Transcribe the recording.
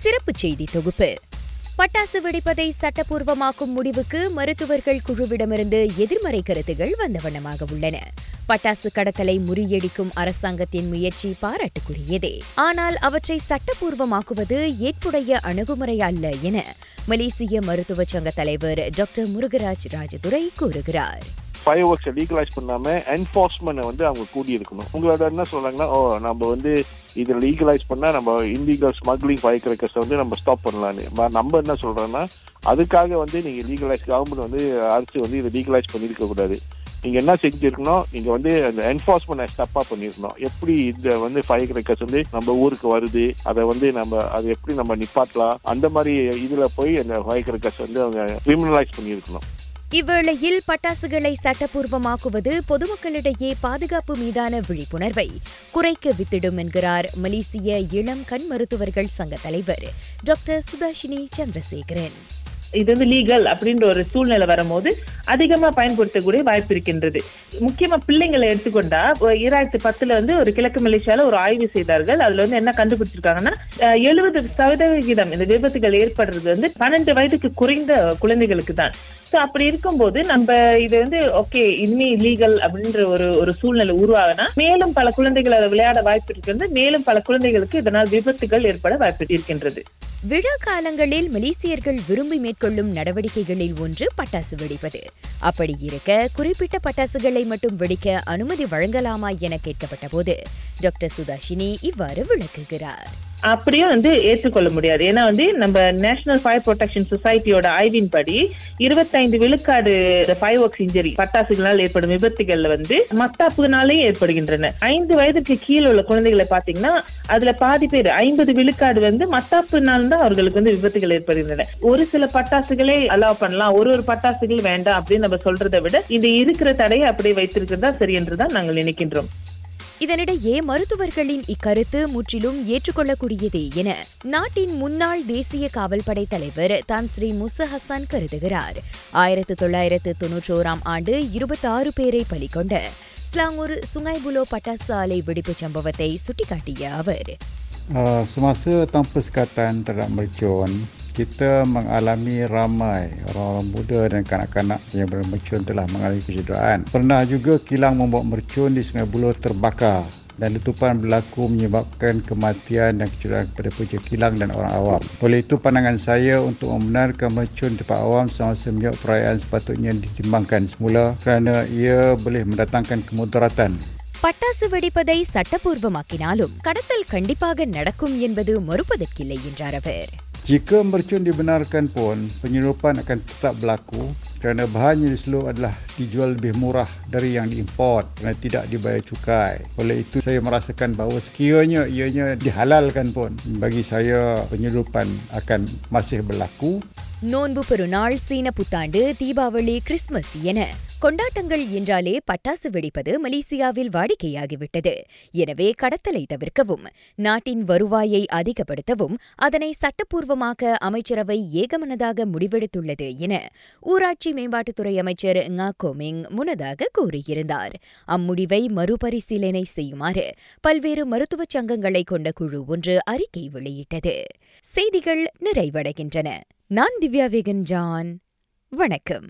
சிறப்பு செய்தி தொகுப்பு. பட்டாசு வெடிப்பதை சட்டப்பூர்வமாக்கும் முடிவுக்கு மருத்துவர்கள் குழுவிடமிருந்து எதிர்மறை கருத்துகள் வந்த வண்ணமாக உள்ளன. பட்டாசு கடத்தலை முறியடிக்கும் அரசாங்கத்தின் முயற்சி பாராட்டுக்குரியதே. ஆனால் அவற்றை சட்டப்பூர்வமாக்குவது ஏற்புடைய அணுகுமுறை அல்ல என மலேசிய மருத்துவ சங்க தலைவர் டாக்டர் முருகராஜ் ராஜதுரை கூறுகிறார். ஃபயர் ஒர்க்ஸை லீகலைஸ் பண்ணாமல் என்ஃபோர்ஸ்மெண்ட்டை வந்து அவங்க கூடி இருக்கணும் உங்களோட என்ன சொல்கிறாங்கன்னா ஓ நம்ம வந்து இதை லீகலைஸ் பண்ணால் நம்ம இன்லீகல் ஸ்மக்லிங் ஃபயர் கிரக்கர்ஸை வந்து நம்ம ஸ்டாப் பண்ணலான்னு நம்ம என்ன சொல்கிறோன்னா அதுக்காக வந்து நீங்கள் லீகலைஸ் கவர்மெண்ட் வந்து அரசு வந்து இதை லீகலைஸ் பண்ணியிருக்கக்கூடாது நீங்கள் என்ன செஞ்சிருக்கணும் நீங்கள் வந்து அந்த என்ஃபோர்ஸ்மெண்ட் ஸ்டப்பா பண்ணியிருக்கணும் எப்படி இந்த வந்து ஃபயர் கிரேக்கர்ஸ் வந்து நம்ம ஊருக்கு வருது அதை வந்து நம்ம அதை எப்படி நம்ம நிப்பாட்டலாம் அந்த மாதிரி இதில் போய் அந்த ஃபயர் கிரேக்கர்ஸ் வந்து அவங்க கிரிமினலைஸ் பண்ணியிருக்கணும். இவ்வேளையில் பட்டாசுகளை சட்டப்பூர்வமாக்குவது பொதுமக்களிடையே பாதுகாப்பு மீதான விழிப்புணர்வை குறைக்க வித்திடும் என்கிறார் மலேசிய இளம் கண் மருத்துவர்கள் சங்க தலைவர் டாக்டர் சுதாஷினி சந்திரசேகரன். இது வந்து லீகல் அப்படின்ற ஒரு சூழ்நிலை வரும்போது அதிகமா பயன்படுத்தக்கூடிய வாய்ப்பு இருக்கின்றது. முக்கியமா பிள்ளைங்களை எடுத்துக்கொண்டா ஈராயிரத்தி பத்துல வந்து ஒரு கிழக்கு மலேசியால ஒரு ஆய்வு செய்தார்கள். அதுல வந்து என்ன கண்டுபிடிச்சிருக்காங்கன்னா எழுபது சதவிகிதம் இந்த விபத்துகள் ஏற்படுறது வந்து பன்னெண்டு வயதுக்கு குறைந்த குழந்தைகளுக்கு தான். சோ அப்படி இருக்கும்போது நம்ம இது வந்து ஓகே இனிமே லீகல் அப்படின்ற ஒரு ஒரு சூழ்நிலை உருவாகினா மேலும் பல குழந்தைகள் அதை விளையாட வாய்ப்பு இருக்கிறது மேலும் பல குழந்தைகளுக்கு இதனால் விபத்துகள் ஏற்பட வாய்ப்பு இருக்கின்றது. விழா காலங்களில் மலேசியர்கள் விரும்பி மேற்கொள்ளும் நடவடிக்கைகளில் ஒன்று பட்டாசு வெடிப்பது. அப்படி இருக்க குறிப்பிட்ட பட்டாசுகளை மட்டும் வெடிக்க அனுமதி வழங்கலாமா என கேட்கப்பட்ட போது டாக்டர் சுதாஷினி இவ்வாறு விளக்குகிறார். அப்படியும் வந்து ஏற்றுக்கொள்ள முடியாது. ஏன்னா வந்து நம்ம நேஷனல் ஃபயர் ப்ரொடெக்ஷன் சொசைட்டியோட ஆய்வின் படி இருபத்தைந்து விழுக்காடு ஃபயர் ஒர்க்ஸ் இன்ஜரி பட்டாசுகளால் ஏற்படும் விபத்துகள்ல வந்து மத்தாப்புனாலே ஏற்படுகின்றன. ஐந்து வயதுக்கு கீழே உள்ள குழந்தைகளை பாத்தீங்கன்னா அதுல பாதி பேர் ஐம்பது விழுக்காடு வந்து மத்தாப்புனால தான் அவர்களுக்கு வந்து விபத்துகள் ஏற்படுகின்றன. ஒரு சில பட்டாசுகளே அலோவ் பண்ணலாம் ஒரு ஒரு பட்டாசுகள் வேண்டாம் அப்படின்னு நம்ம சொல்றதை விட இந்த இருக்கிற தடையை அப்படியே வைத்திருக்கிறதா சரி என்றுதான் நாங்கள் நினைக்கின்றோம். இதனிடையே மருத்துவர்களின் இக்கருத்து முற்றிலும் ஏற்றுக்கொள்ளக்கூடியதே என நாட்டின் முன்னாள் தேசிய காவல்படை தலைவர் தான் ஸ்ரீ முச ஹசான் கருதுகிறார். ஆயிரத்து தொள்ளாயிரத்து தொன்னூற்றோராம் ஆண்டு இருபத்தாறு பேரை பலிகொண்ட ஸ்லாங்கூர் சுங்கைபுலோ பட்டாசு ஆலை வெடிப்புச் சம்பவத்தை சுட்டிக்காட்டிய அவர். Uh, semasa tanpa sekatan terhadap mercun, kita mengalami ramai orang-orang muda dan kanak-kanak yang bermercun telah mengalami kecederaan. Pernah juga kilang membuat mercun di Sungai Buloh terbakar dan letupan berlaku menyebabkan kematian dan kecederaan kepada pekerja kilang dan orang awam. Oleh itu pandangan saya untuk membenarkan mercun di tempat awam semasa menyebut perayaan sepatutnya ditimbangkan semula kerana ia boleh mendatangkan kemudaratan பட்டாசு வெடிப்பதை சட்டப்பூர்வமாக்கினாலும் கடத்தல் கண்டிப்பாக நடக்கும் என்பது மறுப்பதற்கில்லை என்றார் அவர் Jika mercun dibenarkan pun, penyeludupan akan tetap berlaku kerana bahan yang diseluruh adalah dijual lebih murah dari yang diimport kerana tidak dibayar cukai. Oleh itu saya merasakan bahawa sekiranya ianya dihalalkan pun, bagi saya penyeludupan akan masih berlaku நோன்பு பெருநாள் சீன புத்தாண்டு Deepavali Christmas என கொண்டாட்டங்கள் என்றாலே பட்டாசு வெடிப்பது மலேசியாவில் வாடிக்கையாகிவிட்டது. எனவே கடத்தலை தவிர்க்கவும் நாட்டின் வருவாயை அதிகப்படுத்தவும் அதனை சட்டப்பூர்வமாக்க அமைச்சரவை ஏகமனதாக முடிவெடுத்துள்ளது என ஊராட்சி மேம்பாட்டுத்துறை அமைச்சர் ngா கோமிங் முன்னதாக கூறியிருந்தார். அம்முடிவை மறுபரிசீலனை செய்யுமாறு பல்வேறு மருத்துவச் சங்கங்களை கொண்ட குழு ஒன்று அறிக்கை வெளியிட்டது. செய்திகள் நிறைவடைகின்றன. நான் திவ்யா வேகன் ஜான் வணக்கம்.